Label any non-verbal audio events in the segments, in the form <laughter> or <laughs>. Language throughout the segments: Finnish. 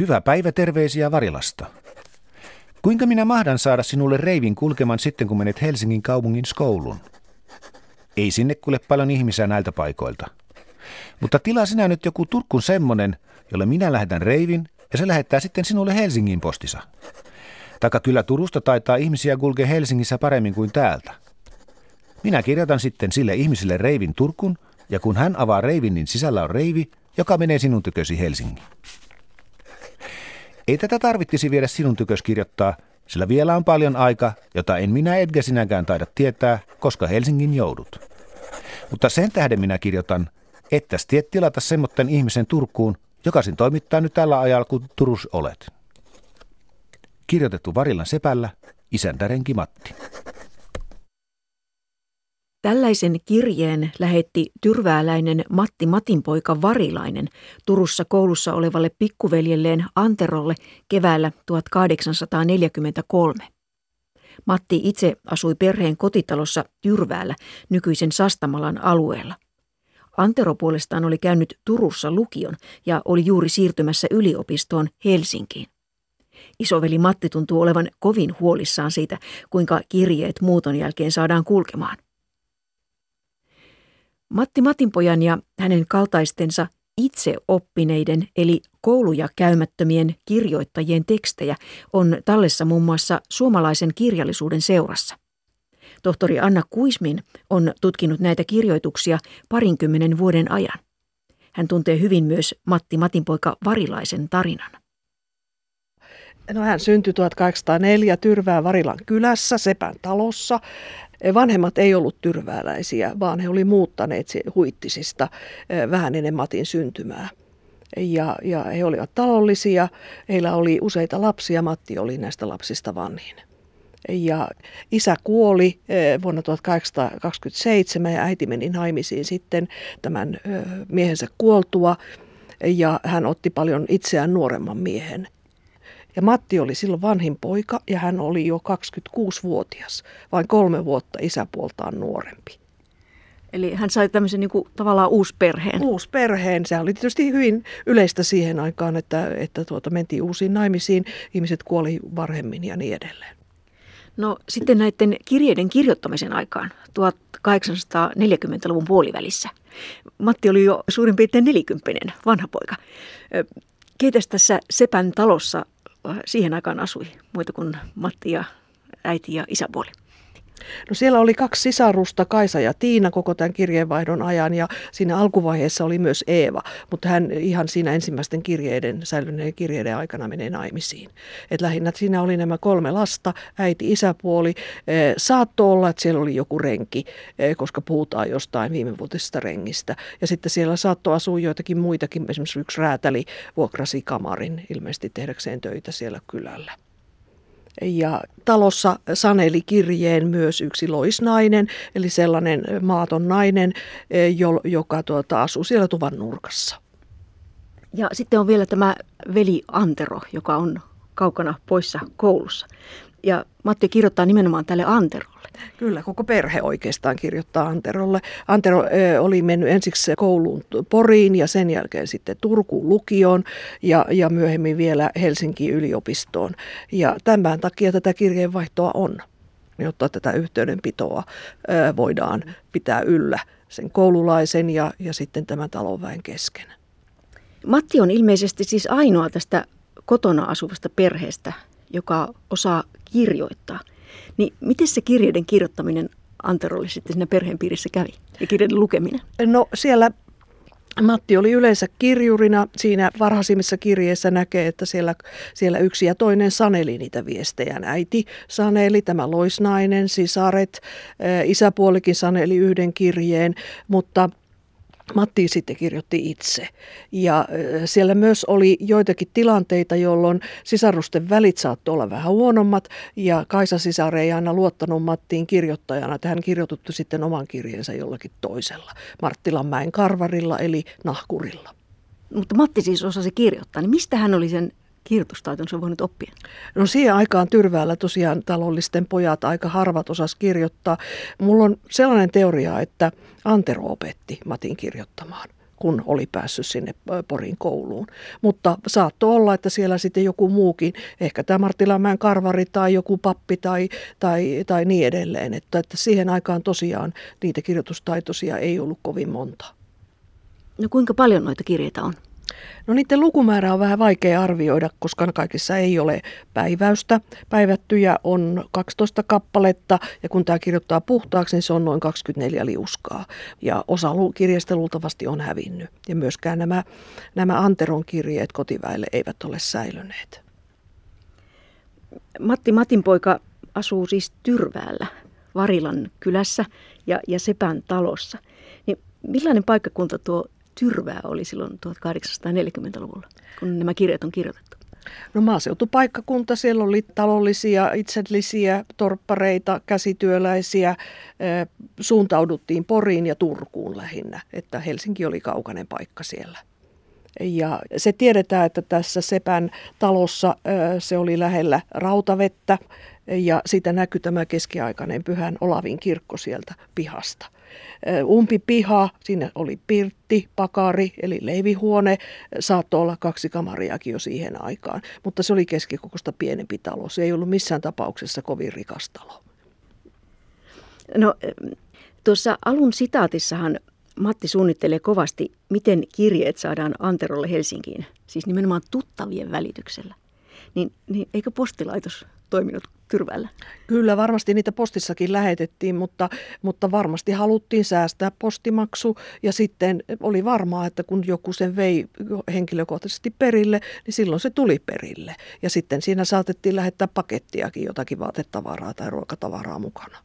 Hyvä päivä terveisiä Varilasta. Kuinka minä mahdan saada sinulle reivin kulkemaan sitten, kun menet Helsingin kaupungin skoulun? Ei sinne kuule paljon ihmisiä näiltä paikoilta. Mutta tilaa sinä nyt joku Turkun semmonen, jolle minä lähetän reivin ja se lähettää sitten sinulle Helsingin postissa. Taka kyllä Turusta taitaa ihmisiä kulkea Helsingissä paremmin kuin täältä. Minä kirjoitan sitten sille ihmiselle reivin Turkun, ja kun hän avaa reivin, niin sisällä on reivi, joka menee sinun tykösi Helsingin. Ei tätä tarvittisi viedä sinun tykös kirjoittaa, sillä vielä on paljon aika, jota en minä etkä sinäkään taida tietää, koska Helsingin joudut. Mutta sen tähden minä kirjoitan, että tiet tilata semmotten ihmisen Turkuun, joka sen toimittaa nyt tällä ajalla, kun Turus olet. Kirjoitettu Varillan sepällä, isäntä Renki Matti. Tällaisen kirjeen lähetti tyrvääläinen Matti Matinpoika Varilainen Turussa koulussa olevalle pikkuveljelleen Anterolle keväällä 1843. Matti itse asui perheen kotitalossa Tyrväällä nykyisen Sastamalan alueella. Antero puolestaan oli käynyt Turussa lukion ja oli juuri siirtymässä yliopistoon Helsinkiin. Isoveli Matti tuntuu olevan kovin huolissaan siitä, kuinka kirjeet muuton jälkeen saadaan kulkemaan. Matti Matinpojan ja hänen kaltaistensa itse oppineiden eli kouluja käymättömien kirjoittajien tekstejä on tallessa muun muassa suomalaisen kirjallisuuden seurassa. Tohtori Anna Kuismin on tutkinut näitä kirjoituksia parinkymmenen vuoden ajan. Hän tuntee hyvin myös Matti Matinpoika Varilaisen tarinan. No hän syntyi 1804 Tyrvää Varilan kylässä, Sepän talossa. Vanhemmat ei ollut tyrvääläisiä, vaan he oli muuttaneet huittisista vähän ennen Matin syntymää. Ja, ja he olivat talollisia, heillä oli useita lapsia, Matti oli näistä lapsista vanhin. Ja isä kuoli vuonna 1827 ja äiti meni naimisiin sitten tämän eh, miehensä kuoltua. Ja hän otti paljon itseään nuoremman miehen. Ja Matti oli silloin vanhin poika ja hän oli jo 26-vuotias, vain kolme vuotta isäpuoltaan nuorempi. Eli hän sai tämmöisen niin kuin, tavallaan uusperheen. Uusperheen. Se oli tietysti hyvin yleistä siihen aikaan, että, että tuota, mentiin uusiin naimisiin, ihmiset kuoli varhemmin ja niin edelleen. No sitten näiden kirjeiden kirjoittamisen aikaan, 1840-luvun puolivälissä. Matti oli jo suurin piirtein nelikymppinen, vanha poika. Keitä tässä Sepän talossa siihen aikaan asui, muita kuin Matti ja äiti ja isäpuoli? No siellä oli kaksi sisarusta, Kaisa ja Tiina, koko tämän kirjeenvaihdon ajan ja siinä alkuvaiheessa oli myös Eeva, mutta hän ihan siinä ensimmäisten kirjeiden, säilyneiden kirjeiden aikana menee naimisiin. Et lähinnä siinä oli nämä kolme lasta, äiti, isäpuoli. Saatto olla, että siellä oli joku renki, koska puhutaan jostain viimevuotisesta rengistä. Ja sitten siellä saattoi asua joitakin muitakin, esimerkiksi yksi räätäli vuokrasi kamarin ilmeisesti tehdäkseen töitä siellä kylällä. Ja talossa saneli kirjeen myös yksi loisnainen, eli sellainen maaton nainen, eh, joka tuota, asuu siellä tuvan nurkassa. Ja sitten on vielä tämä veli Antero, joka on kaukana poissa koulussa. Ja Matti kirjoittaa nimenomaan tälle Anterolle. Kyllä, koko perhe oikeastaan kirjoittaa Anterolle. Antero oli mennyt ensiksi kouluun Poriin ja sen jälkeen sitten Turkuun lukioon ja, ja myöhemmin vielä Helsingin yliopistoon. Ja tämän takia tätä kirjeenvaihtoa on, jotta tätä yhteydenpitoa voidaan pitää yllä sen koululaisen ja, ja sitten tämän talonväen kesken. Matti on ilmeisesti siis ainoa tästä kotona asuvasta perheestä, joka osaa kirjoittaa. Niin miten se kirjeiden kirjoittaminen Anterolle sitten siinä perheen piirissä kävi ja kirjeiden lukeminen? No siellä Matti oli yleensä kirjurina. Siinä varhaisimmissa kirjeissä näkee, että siellä, siellä yksi ja toinen saneli niitä viestejä. Äiti saneli, tämä loisnainen, sisaret, isäpuolikin saneli yhden kirjeen, mutta Matti sitten kirjoitti itse. Ja siellä myös oli joitakin tilanteita, jolloin sisarusten välit saattoi olla vähän huonommat. Ja Kaisa sisare ei aina luottanut Mattiin kirjoittajana, että hän kirjoitutti sitten oman kirjeensä jollakin toisella. Marttilanmäen karvarilla eli nahkurilla. Mutta Matti siis osasi kirjoittaa, niin mistä hän oli sen kirjoitustaitonsa voinut oppia? No siihen aikaan Tyrväällä tosiaan talollisten pojat aika harvat osas kirjoittaa. Mulla on sellainen teoria, että Antero opetti Matin kirjoittamaan kun oli päässyt sinne Porin kouluun. Mutta saattoi olla, että siellä sitten joku muukin, ehkä tämä Marttilamäen karvari tai joku pappi tai, tai, tai niin edelleen. Että, että siihen aikaan tosiaan niitä kirjoitustaitoisia ei ollut kovin monta. No kuinka paljon noita kirjeitä on? No niiden lukumäärä on vähän vaikea arvioida, koska kaikissa ei ole päiväystä. Päivättyjä on 12 kappaletta ja kun tämä kirjoittaa puhtaaksi, niin se on noin 24 liuskaa. Ja osa kirjeistä luultavasti on hävinnyt. Ja myöskään nämä, nämä Anteron kirjeet kotiväelle eivät ole säilyneet. Matti Matin poika asuu siis Tyrväällä, Varilan kylässä ja, ja Sepän talossa. Niin millainen paikkakunta tuo Tyrvää oli silloin 1840-luvulla, kun nämä kirjat on kirjoitettu? No maaseutupaikkakunta, siellä oli talollisia, itsellisiä torppareita, käsityöläisiä. Suuntauduttiin Poriin ja Turkuun lähinnä, että Helsinki oli kaukainen paikka siellä. Ja se tiedetään, että tässä Sepän talossa se oli lähellä rautavettä ja siitä näkyy tämä keskiaikainen pyhän Olavin kirkko sieltä pihasta umpi piha, siinä oli pirtti, pakari eli leivihuone, saattoi olla kaksi kamariakin jo siihen aikaan, mutta se oli keskikokosta pienempi talo. Se ei ollut missään tapauksessa kovin rikas talo. No tuossa alun sitaatissahan Matti suunnittelee kovasti, miten kirjeet saadaan Anterolle Helsinkiin, siis nimenomaan tuttavien välityksellä. Niin, niin eikö postilaitos toiminut Tyrvällä? Kyllä, varmasti niitä postissakin lähetettiin, mutta, mutta varmasti haluttiin säästää postimaksu ja sitten oli varmaa, että kun joku sen vei henkilökohtaisesti perille, niin silloin se tuli perille. Ja sitten siinä saatettiin lähettää pakettiakin, jotakin vaatetavaraa tai ruokatavaraa mukana.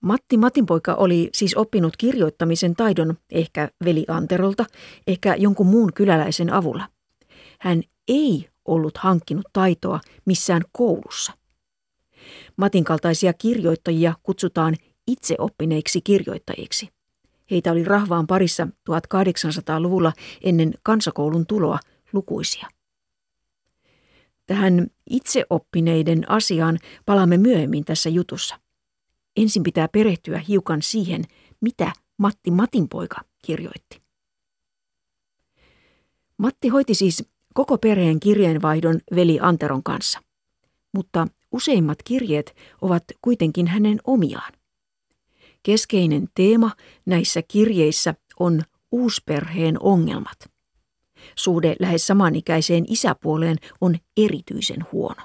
Matti Matinpoika oli siis oppinut kirjoittamisen taidon ehkä veli Anterolta, ehkä jonkun muun kyläläisen avulla. Hän ei ollut hankkinut taitoa missään koulussa. Matin kaltaisia kirjoittajia kutsutaan itseoppineiksi kirjoittajiksi. Heitä oli rahvaan parissa 1800-luvulla ennen kansakoulun tuloa lukuisia. Tähän itseoppineiden asiaan palaamme myöhemmin tässä jutussa. Ensin pitää perehtyä hiukan siihen, mitä Matti Matinpoika kirjoitti. Matti hoiti siis koko perheen kirjeenvaihdon veli Anteron kanssa. Mutta useimmat kirjeet ovat kuitenkin hänen omiaan. Keskeinen teema näissä kirjeissä on uusperheen ongelmat. Suhde lähes samanikäiseen isäpuoleen on erityisen huono.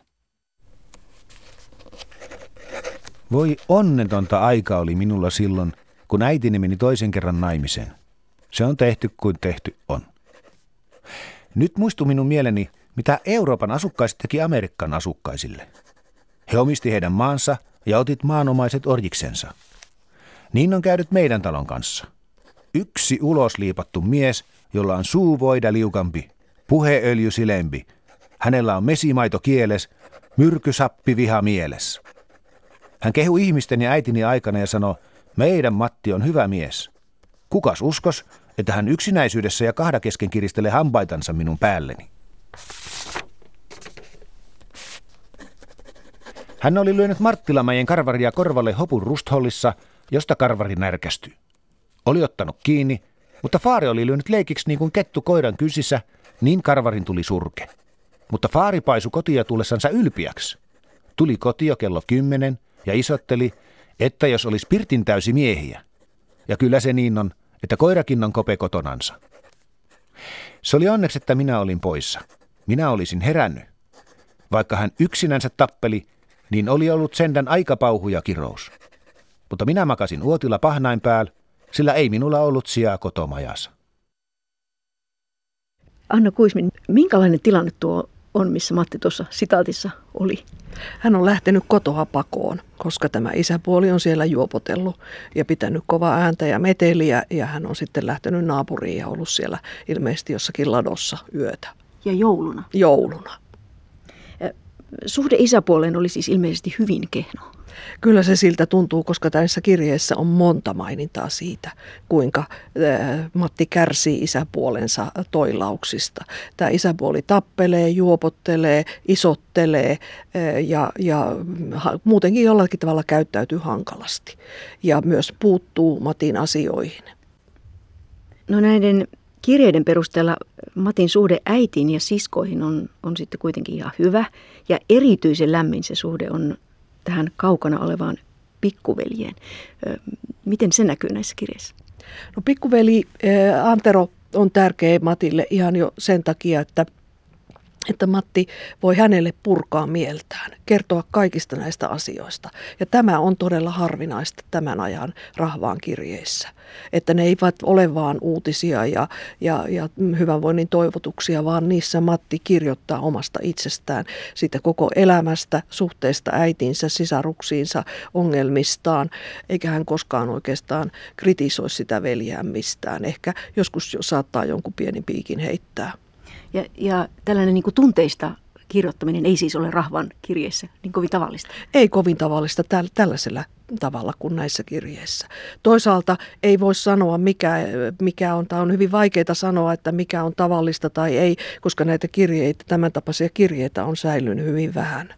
Voi onnetonta aika oli minulla silloin, kun äitini meni toisen kerran naimiseen. Se on tehty kuin tehty on. Nyt muistuu minun mieleni, mitä Euroopan asukkaiset teki Amerikan asukkaisille. He omisti heidän maansa ja otit maanomaiset orjiksensa. Niin on käynyt meidän talon kanssa. Yksi ulosliipattu mies, jolla on suu voida liukampi, puheöljy silempi. Hänellä on mesimaito kieles, myrkysappi viha mieles. Hän kehu ihmisten ja äitini aikana ja sanoi, meidän Matti on hyvä mies. Kukas uskos, että hän yksinäisyydessä ja kahda kesken kiristelee hampaitansa minun päälleni. Hän oli lyönyt Marttilamäjen karvaria korvalle hopun rusthollissa, josta karvari närkästyi. Oli ottanut kiinni, mutta Faari oli lyönyt leikiksi niin kuin kettu koiran kysissä, niin karvarin tuli surke. Mutta Faari paisu kotia tullessansa ylpiäksi. Tuli kotio kello kymmenen ja isotteli, että jos olisi pirtin täysi miehiä. Ja kyllä se niin on, että koirakin on kope kotonansa. Se oli onneksi, että minä olin poissa. Minä olisin herännyt. Vaikka hän yksinänsä tappeli, niin oli ollut sendän aika pauhu ja kirous. Mutta minä makasin uotilla pahnain päällä, sillä ei minulla ollut sijaa kotomajassa. Anna Kuismin, minkälainen tilanne tuo on, missä Matti tuossa sitaatissa oli? Hän on lähtenyt kotoa pakoon, koska tämä isäpuoli on siellä juopotellut ja pitänyt kovaa ääntä ja meteliä ja hän on sitten lähtenyt naapuriin ja ollut siellä ilmeisesti jossakin ladossa yötä. Ja jouluna? Jouluna. Suhde isäpuoleen oli siis ilmeisesti hyvin kehno. Kyllä se siltä tuntuu, koska tässä kirjeessä on monta mainintaa siitä, kuinka Matti kärsii isäpuolensa toilauksista. Tämä isäpuoli tappelee, juopottelee, isottelee ja, ja muutenkin jollakin tavalla käyttäytyy hankalasti. Ja myös puuttuu Matin asioihin. No näiden kirjeiden perusteella Matin suhde äitiin ja siskoihin on, on sitten kuitenkin ihan hyvä. Ja erityisen lämmin se suhde on tähän kaukana olevaan pikkuveljeen. Miten se näkyy näissä kirjeissä? No pikkuveli Antero on tärkeä Matille ihan jo sen takia, että – että Matti voi hänelle purkaa mieltään, kertoa kaikista näistä asioista. Ja tämä on todella harvinaista tämän ajan rahvaan kirjeissä. Että ne eivät ole vaan uutisia ja, ja, ja hyvänvoinnin toivotuksia, vaan niissä Matti kirjoittaa omasta itsestään, siitä koko elämästä, suhteesta äitinsä, sisaruksiinsa, ongelmistaan, eikä hän koskaan oikeastaan kritisoi sitä veljään mistään. Ehkä joskus jo saattaa jonkun pienen piikin heittää. Ja, ja tällainen niin kuin tunteista kirjoittaminen ei siis ole rahvan kirjeissä niin kovin tavallista. Ei kovin tavallista täl, tällaisella tavalla kuin näissä kirjeissä. Toisaalta ei voi sanoa, mikä, mikä on, tai on hyvin vaikeaa sanoa, että mikä on tavallista tai ei, koska näitä kirjeitä, tämän tapaisia kirjeitä on säilynyt hyvin vähän.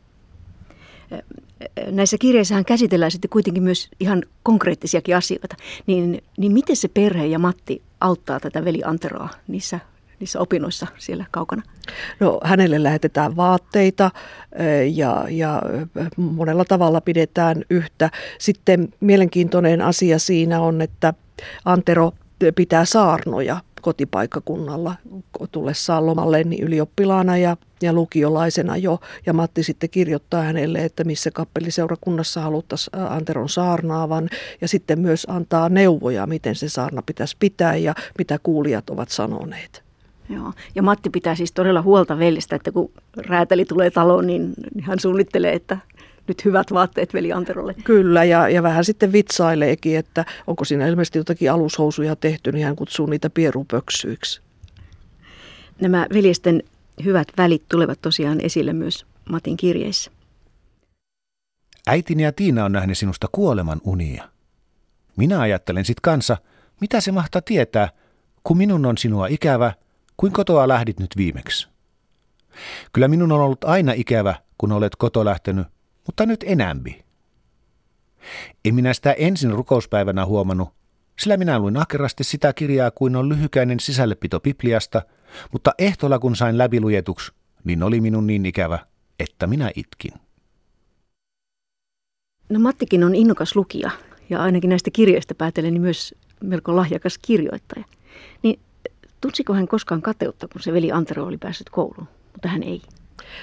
Näissä kirjeissähän käsitellään sitten kuitenkin myös ihan konkreettisiakin asioita. Niin, niin miten se perhe ja Matti auttaa tätä veli Anteroa niissä niissä opinnoissa siellä kaukana? No hänelle lähetetään vaatteita ja, ja monella tavalla pidetään yhtä. Sitten mielenkiintoinen asia siinä on, että Antero pitää saarnoja kotipaikkakunnalla tullessaan lomalle niin ylioppilaana ja, ja lukiolaisena jo. Ja Matti sitten kirjoittaa hänelle, että missä kappeliseurakunnassa haluttaisiin Anteron saarnaavan. Ja sitten myös antaa neuvoja, miten se saarna pitäisi pitää ja mitä kuulijat ovat sanoneet. Joo. Ja Matti pitää siis todella huolta veljestä, että kun räätäli tulee taloon, niin hän suunnittelee, että nyt hyvät vaatteet veli Anterolle. Kyllä, ja, ja vähän sitten vitsaileekin, että onko siinä ilmeisesti jotakin alushousuja tehty, niin hän kutsuu niitä pierupöksyiksi. Nämä veljesten hyvät välit tulevat tosiaan esille myös Matin kirjeissä. Äitini ja Tiina on nähnyt sinusta kuoleman unia. Minä ajattelen sit kanssa, mitä se mahtaa tietää, kun minun on sinua ikävä Kuin kotoa lähdit nyt viimeksi? Kyllä minun on ollut aina ikävä, kun olet koto lähtenyt, mutta nyt enämpi. En minä sitä ensin rukouspäivänä huomannut, sillä minä luin ahkerasti sitä kirjaa kuin on lyhykäinen sisällepito Bibliasta, mutta ehtolla kun sain läpilujetuksi, niin oli minun niin ikävä, että minä itkin. No Mattikin on innokas lukija ja ainakin näistä kirjoista päätellen niin myös melko lahjakas kirjoittaja. Niin Tunsiko hän koskaan kateutta, kun se veli Antero oli päässyt kouluun, mutta hän ei?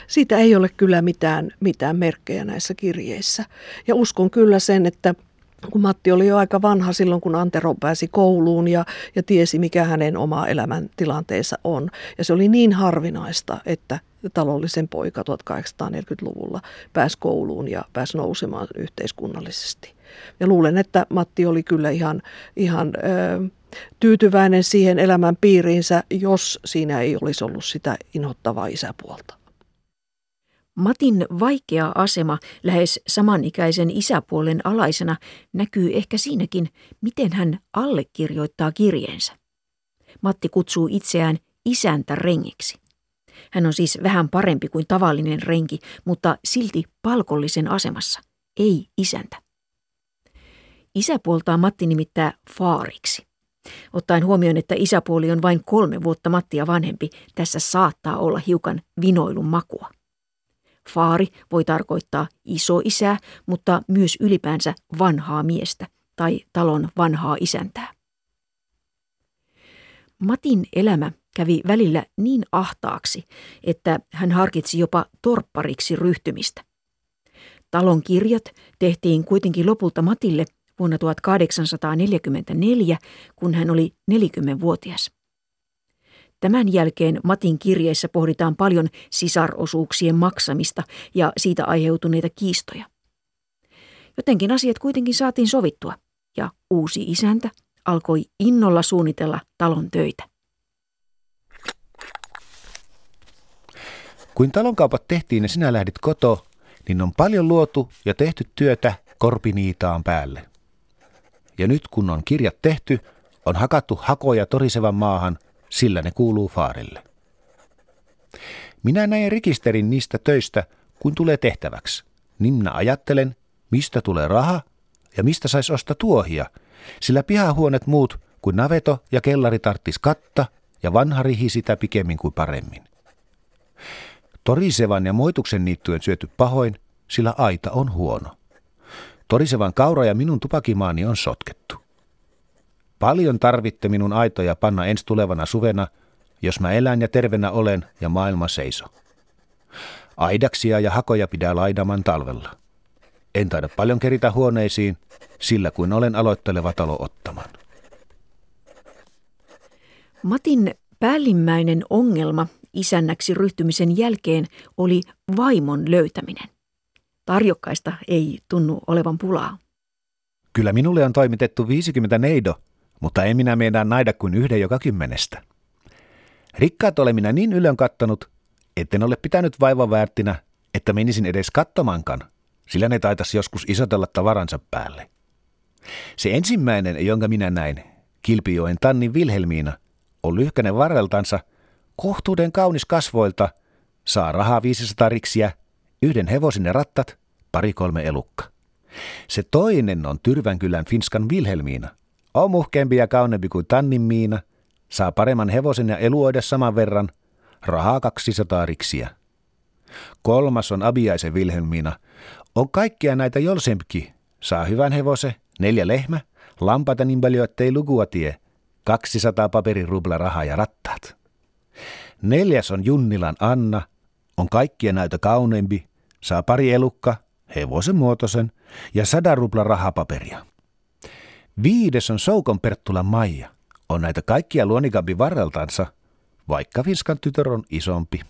Siitä ei ole kyllä mitään, mitään merkkejä näissä kirjeissä. Ja uskon kyllä sen, että kun Matti oli jo aika vanha silloin, kun Antero pääsi kouluun ja, ja tiesi, mikä hänen oma elämäntilanteensa on. Ja se oli niin harvinaista, että talollisen poika 1840-luvulla pääsi kouluun ja pääsi nousemaan yhteiskunnallisesti. Ja luulen, että Matti oli kyllä ihan, ihan tyytyväinen siihen elämän piiriinsä, jos siinä ei olisi ollut sitä inhottavaa isäpuolta. Matin vaikea asema lähes samanikäisen isäpuolen alaisena näkyy ehkä siinäkin, miten hän allekirjoittaa kirjeensä. Matti kutsuu itseään isäntä rengiksi. Hän on siis vähän parempi kuin tavallinen renki, mutta silti palkollisen asemassa, ei isäntä. Isäpuoltaa Matti nimittää faariksi. Ottaen huomioon, että isäpuoli on vain kolme vuotta Mattia vanhempi, tässä saattaa olla hiukan vinoilun makua. Faari voi tarkoittaa isoisää, mutta myös ylipäänsä vanhaa miestä tai talon vanhaa isäntää. Matin elämä kävi välillä niin ahtaaksi, että hän harkitsi jopa torppariksi ryhtymistä. Talon kirjat tehtiin kuitenkin lopulta Matille vuonna 1844, kun hän oli 40-vuotias. Tämän jälkeen Matin kirjeissä pohditaan paljon sisarosuuksien maksamista ja siitä aiheutuneita kiistoja. Jotenkin asiat kuitenkin saatiin sovittua ja uusi isäntä alkoi innolla suunnitella talon töitä. Kuin talonkaupat tehtiin ja sinä lähdit koto, niin on paljon luotu ja tehty työtä korpiniitaan päälle. Ja nyt kun on kirjat tehty, on hakattu hakoja torisevan maahan, sillä ne kuuluu Faarille. Minä näen rekisterin niistä töistä, kun tulee tehtäväksi. Niin minä ajattelen, mistä tulee raha ja mistä sais ostaa tuohia, sillä pihahuonet muut kun naveto ja kellari tarttis katta ja vanha rihi sitä pikemmin kuin paremmin. Torisevan ja moituksen niittyön syöty pahoin, sillä aita on huono. Torisevan kaura ja minun tupakimaani on sotkettu. Paljon tarvitte minun aitoja panna ensi tulevana suvena, jos mä elän ja tervenä olen ja maailma seiso. Aidaksia ja hakoja pidää laidaman talvella. En taida paljon keritä huoneisiin, sillä kuin olen aloitteleva talo ottamaan. Matin päällimmäinen ongelma isännäksi ryhtymisen jälkeen oli vaimon löytäminen. Tarjokkaista ei tunnu olevan pulaa. Kyllä minulle on toimitettu 50 neido, mutta ei minä meidän naida kuin yhden joka kymmenestä. Rikkaat olen minä niin ylön kattanut, etten ole pitänyt vaivan väärtinä, että menisin edes kattomankan, sillä ne taitaisi joskus isotella tavaransa päälle. Se ensimmäinen, jonka minä näin, Kilpijoen Tannin Vilhelmiina, on lyhkänen varreltansa, kohtuuden kaunis kasvoilta, saa rahaa 500 riksiä, yhden hevosin ja rattat, pari kolme elukka. Se toinen on Tyrvänkylän Finskan Vilhelmiina. On muhkeampi ja kauneempi kuin Tannin Miina, saa paremman hevosen ja eluoida saman verran, rahaa 200 riksiä. Kolmas on Abiaisen Vilhelmiina. On kaikkia näitä jolsempi, saa hyvän hevose, neljä lehmä, lampata niin paljon, ettei lukua tie, 200 paperirubla rahaa ja rattaat. Neljäs on Junnilan Anna, on kaikkien näitä kauneimpi, saa pari elukka, hevosen muotoisen ja sadan rupla rahapaperia. Viides on Soukon Perttulan Maija, on näitä kaikkia luonikampi varreltansa, vaikka Vinskan tytör on isompi.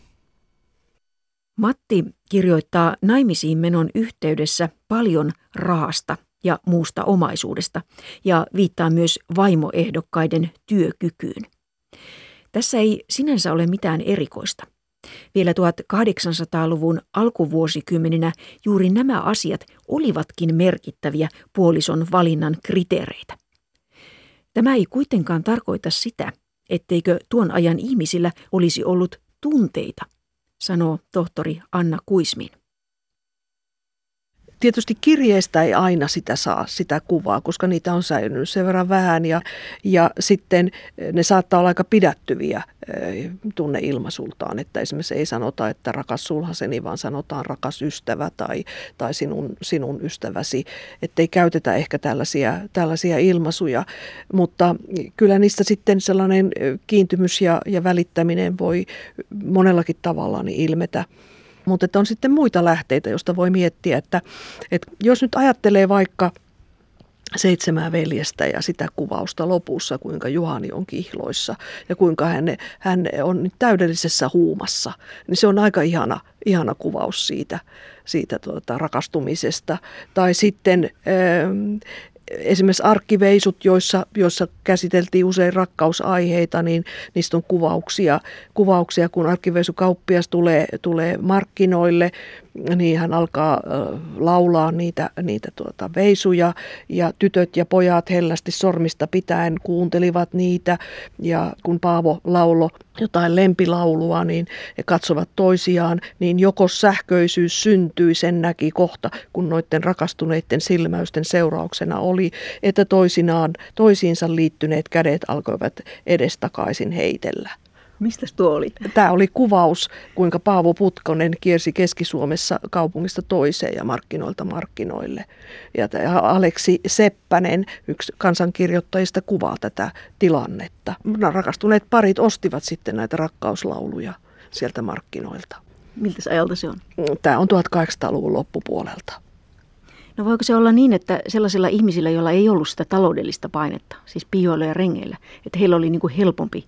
Matti kirjoittaa naimisiin menon yhteydessä paljon rahasta ja muusta omaisuudesta ja viittaa myös vaimoehdokkaiden työkykyyn. Tässä ei sinänsä ole mitään erikoista. Vielä 1800-luvun alkuvuosikymmeninä juuri nämä asiat olivatkin merkittäviä puolison valinnan kriteereitä. Tämä ei kuitenkaan tarkoita sitä, etteikö tuon ajan ihmisillä olisi ollut tunteita, sanoo tohtori Anna Kuismin. Tietysti kirjeestä ei aina sitä saa, sitä kuvaa, koska niitä on säilynyt sen verran vähän ja, ja sitten ne saattaa olla aika pidättyviä tunneilmaisultaan, että esimerkiksi ei sanota, että rakas sulhaseni, vaan sanotaan rakas ystävä tai, tai sinun, sinun ystäväsi, ettei käytetä ehkä tällaisia, tällaisia ilmaisuja, mutta kyllä niistä sitten sellainen kiintymys ja, ja välittäminen voi monellakin tavalla niin ilmetä. Mutta että on sitten muita lähteitä, joista voi miettiä, että, että jos nyt ajattelee vaikka seitsemää veljestä ja sitä kuvausta lopussa, kuinka Juhani on kihloissa ja kuinka hän, hän on täydellisessä huumassa, niin se on aika ihana, ihana kuvaus siitä, siitä tuota, rakastumisesta. Tai sitten esimerkiksi arkkiveisut, joissa, joissa käsiteltiin usein rakkausaiheita, niin niistä on kuvauksia, kuvauksia kun arkkiveisukauppias tulee, tulee markkinoille, niin hän alkaa laulaa niitä, niitä tuota veisuja ja tytöt ja pojat hellästi sormista pitäen kuuntelivat niitä ja kun Paavo laulo jotain lempilaulua, niin he katsovat toisiaan, niin joko sähköisyys syntyi, sen näki kohta, kun noiden rakastuneiden silmäysten seurauksena oli, että toisinaan, toisiinsa liittyneet kädet alkoivat edestakaisin heitellä. Mistä tuo oli? Tämä oli kuvaus, kuinka Paavo Putkonen kiersi Keski-Suomessa kaupungista toiseen ja markkinoilta markkinoille. Ja Aleksi Seppänen, yksi kansankirjoittajista, kuvaa tätä tilannetta. Rakastuneet parit ostivat sitten näitä rakkauslauluja sieltä markkinoilta. Miltä ajalta se on? Tämä on 1800-luvun loppupuolelta. No voiko se olla niin, että sellaisilla ihmisillä, joilla ei ollut sitä taloudellista painetta, siis pioilla ja rengeillä, että heillä oli niin kuin helpompi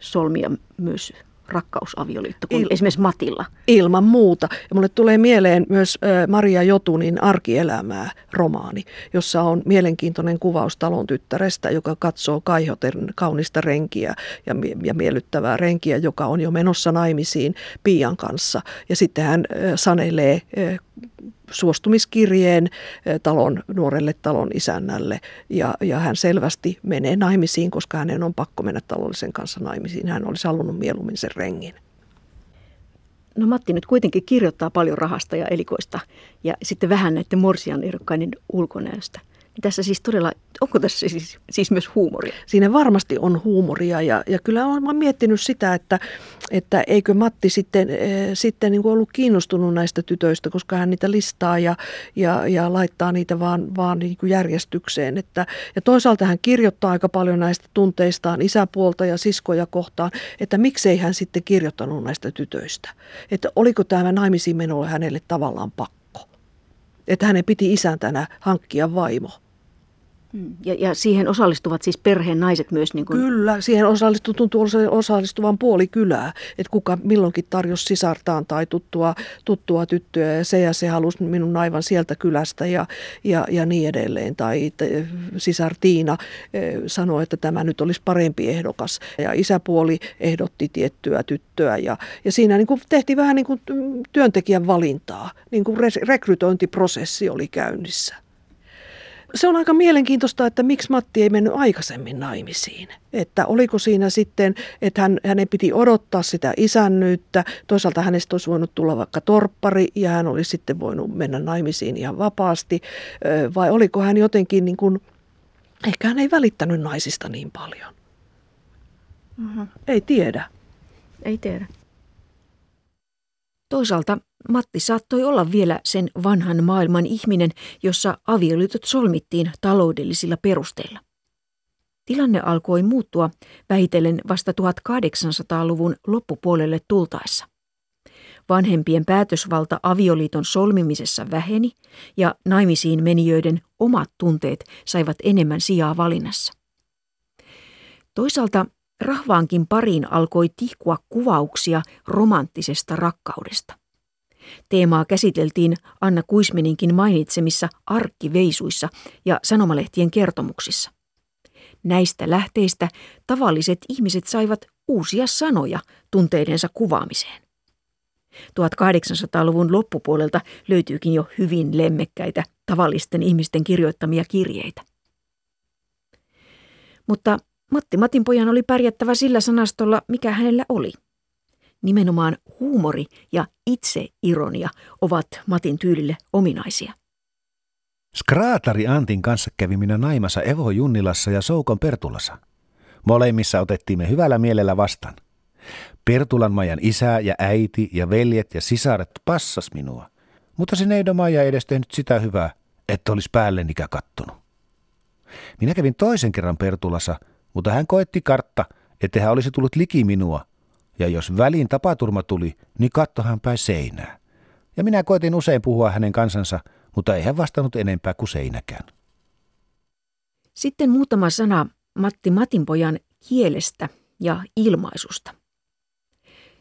solmia myös rakkausavioliitto kuin Il- esimerkiksi Matilla. Ilman muuta. Ja mulle tulee mieleen myös Maria Jotunin Arkielämää romaani, jossa on mielenkiintoinen kuvaus talon tyttärestä, joka katsoo kaihoten kaunista renkiä ja, ja miellyttävää renkiä, joka on jo menossa naimisiin Pian kanssa. Ja sitten hän sanelee suostumiskirjeen eh, talon, nuorelle talon isännälle ja, ja hän selvästi menee naimisiin, koska hänen on pakko mennä talollisen kanssa naimisiin. Hän olisi halunnut mieluummin sen rengin. No Matti nyt kuitenkin kirjoittaa paljon rahasta ja elikoista ja sitten vähän näiden morsian ehdokkaiden ulkonäöstä. Tässä siis todella, onko tässä siis, siis myös huumoria? Siinä varmasti on huumoria ja, ja kyllä olen miettinyt sitä, että, että eikö Matti sitten, äh, sitten niin kuin ollut kiinnostunut näistä tytöistä, koska hän niitä listaa ja, ja, ja laittaa niitä vaan, vaan niin kuin järjestykseen. Että, ja toisaalta hän kirjoittaa aika paljon näistä tunteistaan isäpuolta ja siskoja kohtaan, että miksei hän sitten kirjoittanut näistä tytöistä. Että oliko tämä naimisiin menolle hänelle tavallaan pakko. Että hänen piti isäntänä hankkia vaimo. Mm. Ja, ja siihen osallistuvat siis perheen naiset myös? Niin kuin... Kyllä, siihen osallistuu, tuntuu osallistuvan puoli kylää, että kuka milloinkin tarjosi sisartaan tai tuttua, tuttua tyttöä ja se ja se halusi minun aivan sieltä kylästä ja, ja, ja niin edelleen. Tai sisar Tiina eh, sanoi, että tämä nyt olisi parempi ehdokas ja isäpuoli ehdotti tiettyä tyttöä ja, ja siinä niin kuin tehtiin vähän niin kuin työntekijän valintaa, niin kuin rekrytointiprosessi oli käynnissä se on aika mielenkiintoista, että miksi Matti ei mennyt aikaisemmin naimisiin. Että oliko siinä sitten, että hän, hänen piti odottaa sitä isännyyttä, toisaalta hänestä olisi voinut tulla vaikka torppari ja hän olisi sitten voinut mennä naimisiin ihan vapaasti, vai oliko hän jotenkin niin kuin, ehkä hän ei välittänyt naisista niin paljon. Mm-hmm. Ei tiedä. Ei tiedä. Toisaalta Matti saattoi olla vielä sen vanhan maailman ihminen, jossa avioliitot solmittiin taloudellisilla perusteilla. Tilanne alkoi muuttua vähitellen vasta 1800-luvun loppupuolelle tultaessa. Vanhempien päätösvalta avioliiton solmimisessa väheni ja naimisiin menijöiden omat tunteet saivat enemmän sijaa valinnassa. Toisaalta rahvaankin pariin alkoi tihkua kuvauksia romanttisesta rakkaudesta. Teemaa käsiteltiin Anna Kuismeninkin mainitsemissa arkkiveisuissa ja sanomalehtien kertomuksissa. Näistä lähteistä tavalliset ihmiset saivat uusia sanoja tunteidensa kuvaamiseen. 1800-luvun loppupuolelta löytyykin jo hyvin lemmekkäitä tavallisten ihmisten kirjoittamia kirjeitä. Mutta Matti Matinpojan oli pärjättävä sillä sanastolla, mikä hänellä oli – Nimenomaan huumori ja itseironia ovat Matin tyylille ominaisia. Skraatari Antin kanssa kävi minä naimassa Evo Junnilassa ja Soukon Pertulassa. Molemmissa otettiin me hyvällä mielellä vastaan. Pertulan Majan isä ja äiti ja veljet ja sisaret passas minua, mutta se neidon Maija ei edes tehnyt sitä hyvää, että olisi ikä kattonut. Minä kävin toisen kerran Pertulassa, mutta hän koetti kartta, että hän olisi tullut liki minua ja jos väliin tapaturma tuli, niin kattohan päin seinää. Ja minä koitin usein puhua hänen kansansa, mutta ei hän vastannut enempää kuin seinäkään. Sitten muutama sana Matti Matinpojan kielestä ja ilmaisusta.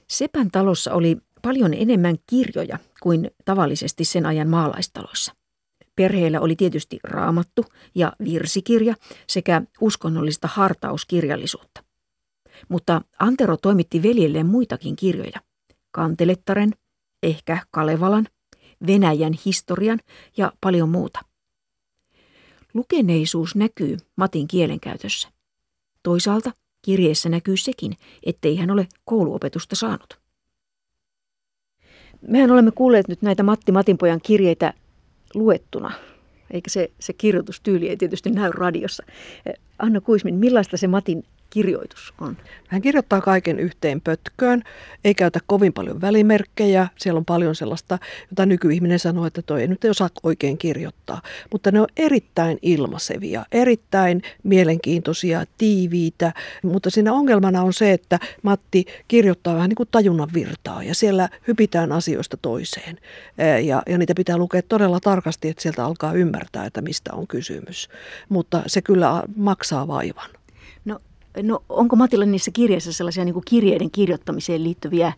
Sepän talossa oli paljon enemmän kirjoja kuin tavallisesti sen ajan maalaistaloissa. Perheellä oli tietysti raamattu ja virsikirja sekä uskonnollista hartauskirjallisuutta. Mutta Antero toimitti veljelleen muitakin kirjoja. Kantelettaren, ehkä Kalevalan, Venäjän historian ja paljon muuta. Lukeneisuus näkyy Matin kielenkäytössä. Toisaalta kirjeessä näkyy sekin, ettei hän ole kouluopetusta saanut. Mehän olemme kuulleet nyt näitä Matti Matinpojan kirjeitä luettuna, eikä se, se kirjoitustyyli ei tietysti näy radiossa. Anna Kuismin, millaista se Matin kirjoitus on? Hän kirjoittaa kaiken yhteen pötköön, ei käytä kovin paljon välimerkkejä. Siellä on paljon sellaista, jota nykyihminen sanoo, että toi ei nyt ei osaa oikein kirjoittaa. Mutta ne on erittäin ilmaisevia, erittäin mielenkiintoisia, tiiviitä. Mutta siinä ongelmana on se, että Matti kirjoittaa vähän niin kuin tajunnan virtaa ja siellä hypitään asioista toiseen. Ja, ja niitä pitää lukea todella tarkasti, että sieltä alkaa ymmärtää, että mistä on kysymys. Mutta se kyllä maksaa vaivan. No onko Matilla niissä kirjeissä sellaisia niin kuin kirjeiden kirjoittamiseen liittyviä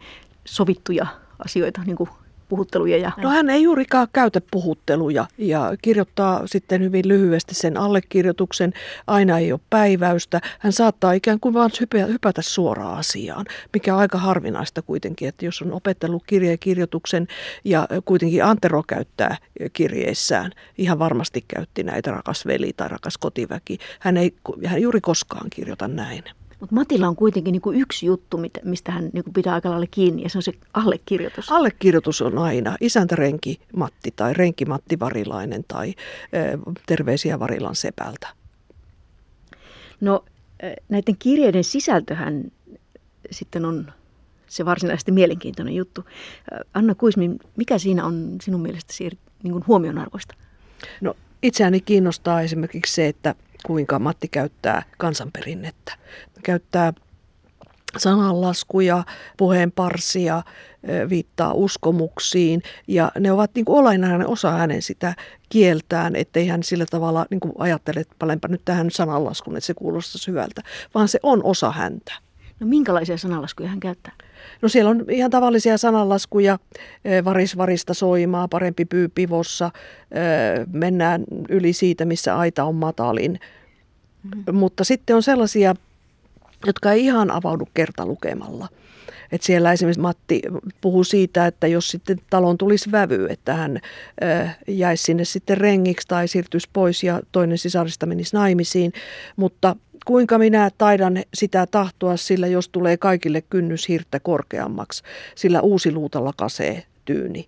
sovittuja asioita, niin kuin puhutteluja? Ja... No hän ei juurikaan käytä puhutteluja ja kirjoittaa sitten hyvin lyhyesti sen allekirjoituksen. Aina ei ole päiväystä. Hän saattaa ikään kuin vaan hypätä suoraan asiaan, mikä on aika harvinaista kuitenkin, että jos on opetellut kirjekirjoituksen ja kuitenkin Antero käyttää kirjeissään, ihan varmasti käytti näitä rakas veli tai rakas kotiväki. Hän ei hän juuri koskaan kirjoita näin. Mutta Matilla on kuitenkin niin kuin yksi juttu, mistä hän niin kuin pitää aika lailla kiinni, ja se on se allekirjoitus. Allekirjoitus on aina isäntärenki Matti tai renki Matti Varilainen tai ö, terveisiä Varilan sepältä. No näiden kirjeiden sisältöhän sitten on se varsinaisesti mielenkiintoinen juttu. Anna Kuismin, mikä siinä on sinun mielestäsi niin kuin huomionarvoista? No itseäni kiinnostaa esimerkiksi se, että kuinka Matti käyttää kansanperinnettä. Käyttää sananlaskuja, puheenparsia, viittaa uskomuksiin ja ne ovat niin kuin olennainen osa hänen sitä kieltään, ettei hän sillä tavalla niin kuin ajattele, että palenpa nyt tähän sananlaskun, että se kuulostaa hyvältä, vaan se on osa häntä. No minkälaisia sananlaskuja hän käyttää? No siellä on ihan tavallisia sananlaskuja, varis varista soimaa, parempi pyy pivossa, mennään yli siitä, missä aita on matalin. Mm-hmm. Mutta sitten on sellaisia, jotka ei ihan avaudu kertalukemalla. Et siellä esimerkiksi Matti puhuu siitä, että jos sitten talon tulisi vävy, että hän jäisi sinne sitten rengiksi tai siirtyisi pois ja toinen sisarista menisi naimisiin. Mutta kuinka minä taidan sitä tahtoa, sillä jos tulee kaikille kynnys hirttä korkeammaksi, sillä uusi luutalla kasee tyyni.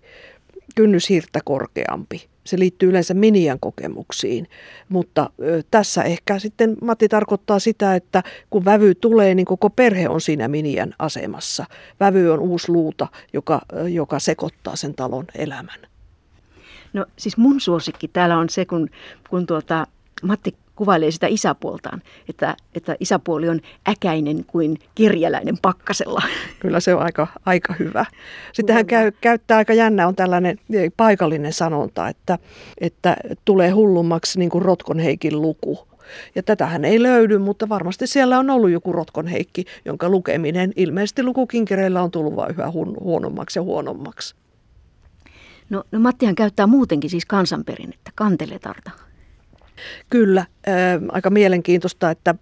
Kynnys hirttä korkeampi. Se liittyy yleensä minian kokemuksiin, mutta ö, tässä ehkä sitten Matti tarkoittaa sitä, että kun vävy tulee, niin koko perhe on siinä minian asemassa. Vävy on uusi luuta, joka, joka sekoittaa sen talon elämän. No siis mun suosikki täällä on se, kun, kun tuota, Matti kuvailee sitä isäpuoltaan, että, että isäpuoli on äkäinen kuin kirjäläinen pakkasella. Kyllä se on aika, aika hyvä. Sitten hän käy, käyttää aika jännä, on tällainen paikallinen sanonta, että, että tulee hullummaksi niin kuin Rotkon Heikin luku. Ja tätähän ei löydy, mutta varmasti siellä on ollut joku Rotkon Heikki, jonka lukeminen ilmeisesti lukukinkereillä on tullut vain yhä huonommaksi ja huonommaksi. No, no Mattihan käyttää muutenkin siis kansanperinnettä, kanteletarta. Kyllä, äh, aika mielenkiintoista, että,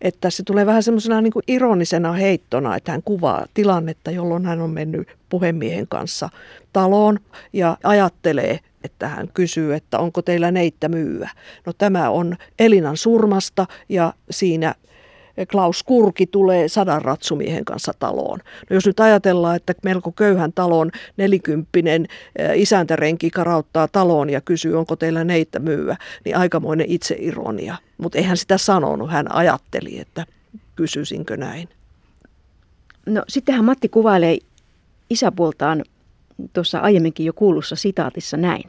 että se tulee vähän semmoisena niin kuin ironisena heittona, että hän kuvaa tilannetta, jolloin hän on mennyt puhemiehen kanssa taloon ja ajattelee, että hän kysyy, että onko teillä neittä myyä. No tämä on Elinan surmasta ja siinä Klaus Kurki tulee sadan ratsumiehen kanssa taloon. No jos nyt ajatellaan, että melko köyhän talon nelikymppinen isäntärenki karauttaa taloon ja kysyy, onko teillä neitä myyä, niin aikamoinen itseironia. Mutta eihän sitä sanonut, hän ajatteli, että kysyisinkö näin. No sittenhän Matti kuvailee isäpuoltaan tuossa aiemminkin jo kuulussa sitaatissa näin.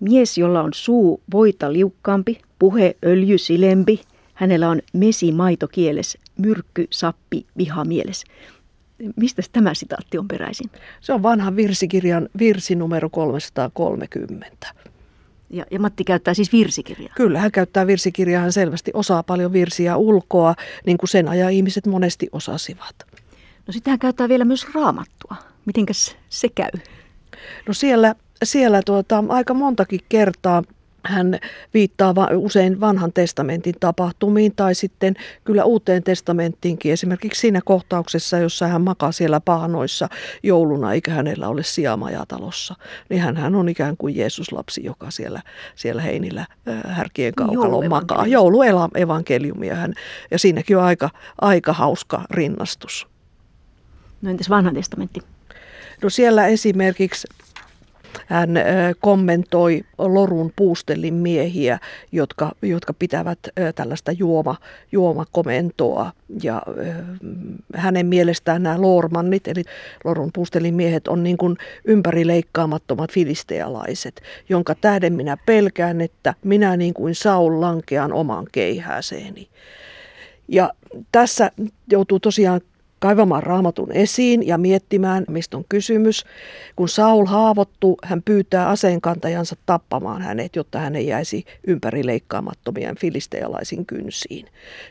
Mies, jolla on suu voita liukkaampi, puhe öljy silempi, Hänellä on mesi maito kieles, myrkky, sappi, viha mieles. Mistä tämä sitaatti on peräisin? Se on vanha virsikirjan virsi numero 330. Ja, ja Matti käyttää siis virsikirjaa? Kyllä, hän käyttää virsikirjaa. Hän selvästi osaa paljon virsiä ulkoa, niin kuin sen ajan ihmiset monesti osasivat. No sitten hän käyttää vielä myös raamattua. Mitenkäs se käy? No siellä, siellä tuota, aika montakin kertaa hän viittaa usein vanhan testamentin tapahtumiin tai sitten kyllä uuteen testamenttiinkin. Esimerkiksi siinä kohtauksessa, jossa hän makaa siellä pahanoissa jouluna, eikä hänellä ole sijamajatalossa. Niin hän, hän on ikään kuin Jeesus-lapsi, joka siellä, siellä heinillä härkien kaukalon makaa. Jouluevankeliumia hän, ja siinäkin on aika, aika hauska rinnastus. No entäs vanha testamentti? No siellä esimerkiksi hän kommentoi Lorun puustellin miehiä, jotka, jotka pitävät tällaista juoma, juomakomentoa. Ja hänen mielestään nämä lormannit, eli Lorun puustellin miehet, on niin kuin ympärileikkaamattomat filistealaiset, jonka tähden minä pelkään, että minä niin kuin Saul lankean oman keihääseeni. Ja tässä joutuu tosiaan kaivamaan raamatun esiin ja miettimään, mistä on kysymys. Kun Saul haavoittuu, hän pyytää aseenkantajansa tappamaan hänet, jotta hän ei jäisi ympärileikkaamattomien filistealaisin kynsiin.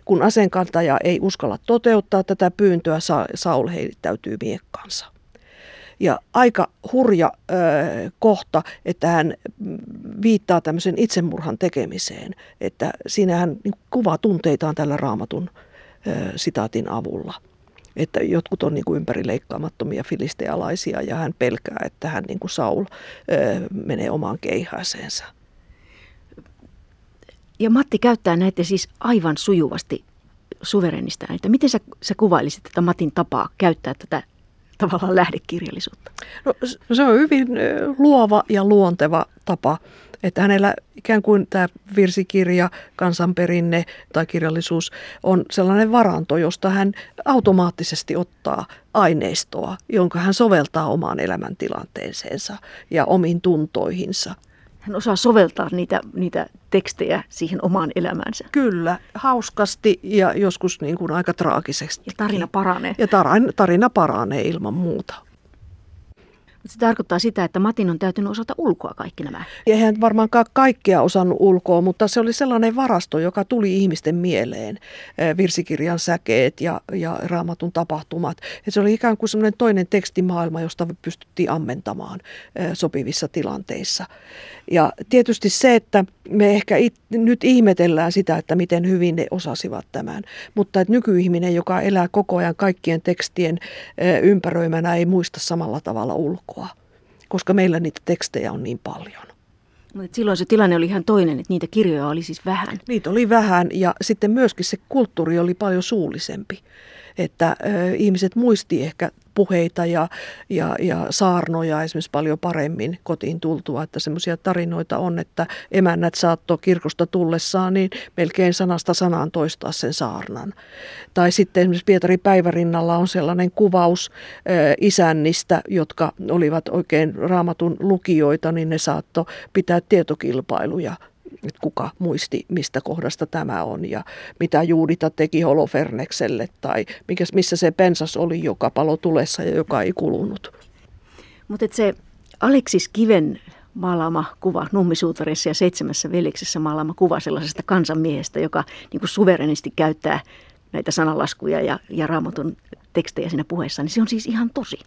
Kun aseenkantaja ei uskalla toteuttaa tätä pyyntöä, Saul heittäytyy miekkansa. Ja aika hurja ö, kohta, että hän viittaa tämmöisen itsemurhan tekemiseen, että siinä hän kuvaa tunteitaan tällä raamatun ö, sitaatin avulla että jotkut on niin kuin ympärileikkaamattomia filistealaisia ja hän pelkää, että hän niin kuin Saul menee omaan keihäiseensä. Ja Matti käyttää näitä siis aivan sujuvasti. suverenista ääntä. Miten sä, sä kuvailisit tätä Matin tapaa käyttää tätä tavallaan lähdekirjallisuutta? No, se on hyvin luova ja luonteva tapa että hänellä ikään kuin tämä virsikirja, kansanperinne tai kirjallisuus on sellainen varanto, josta hän automaattisesti ottaa aineistoa, jonka hän soveltaa omaan elämäntilanteeseensa ja omiin tuntoihinsa. Hän osaa soveltaa niitä, niitä tekstejä siihen omaan elämäänsä. Kyllä, hauskasti ja joskus niin kuin aika traagisesti. Ja tarina paranee. Ja tarina, tarina paranee ilman muuta. Se tarkoittaa sitä, että Matin on täytynyt osata ulkoa kaikki nämä. Eihän varmaankaan kaikkea osannut ulkoa, mutta se oli sellainen varasto, joka tuli ihmisten mieleen. Virsikirjan säkeet ja, ja raamatun tapahtumat. Et se oli ikään kuin sellainen toinen tekstimaailma, josta pystyttiin ammentamaan sopivissa tilanteissa. Ja tietysti se, että me ehkä it, nyt ihmetellään sitä, että miten hyvin ne osasivat tämän. Mutta että nykyihminen, joka elää koko ajan kaikkien tekstien ympäröimänä, ei muista samalla tavalla ulkoa, koska meillä niitä tekstejä on niin paljon. Mutta silloin se tilanne oli ihan toinen, että niitä kirjoja oli siis vähän. Niitä oli vähän ja sitten myöskin se kulttuuri oli paljon suullisempi. Että ö, ihmiset muisti ehkä puheita ja, ja, ja saarnoja esimerkiksi paljon paremmin kotiin tultua. Että semmoisia tarinoita on, että emännät saattoi kirkosta tullessaan niin melkein sanasta sanaan toistaa sen saarnan. Tai sitten esimerkiksi Pietari Päivärinnalla on sellainen kuvaus ö, isännistä, jotka olivat oikein raamatun lukijoita, niin ne saattoi pitää tietokilpailuja että kuka muisti, mistä kohdasta tämä on ja mitä Juudita teki Holofernekselle tai missä se pensas oli, joka palo tulessa ja joka ei kulunut. Mutta se Aleksis Kiven maalaama kuva Nummisuutarissa ja Seitsemässä veljeksessä maalaama kuva sellaisesta kansanmiehestä, joka niin kuin suverenisti käyttää näitä sanalaskuja ja, ja raamatun tekstejä siinä puheessa, niin se on siis ihan tosi.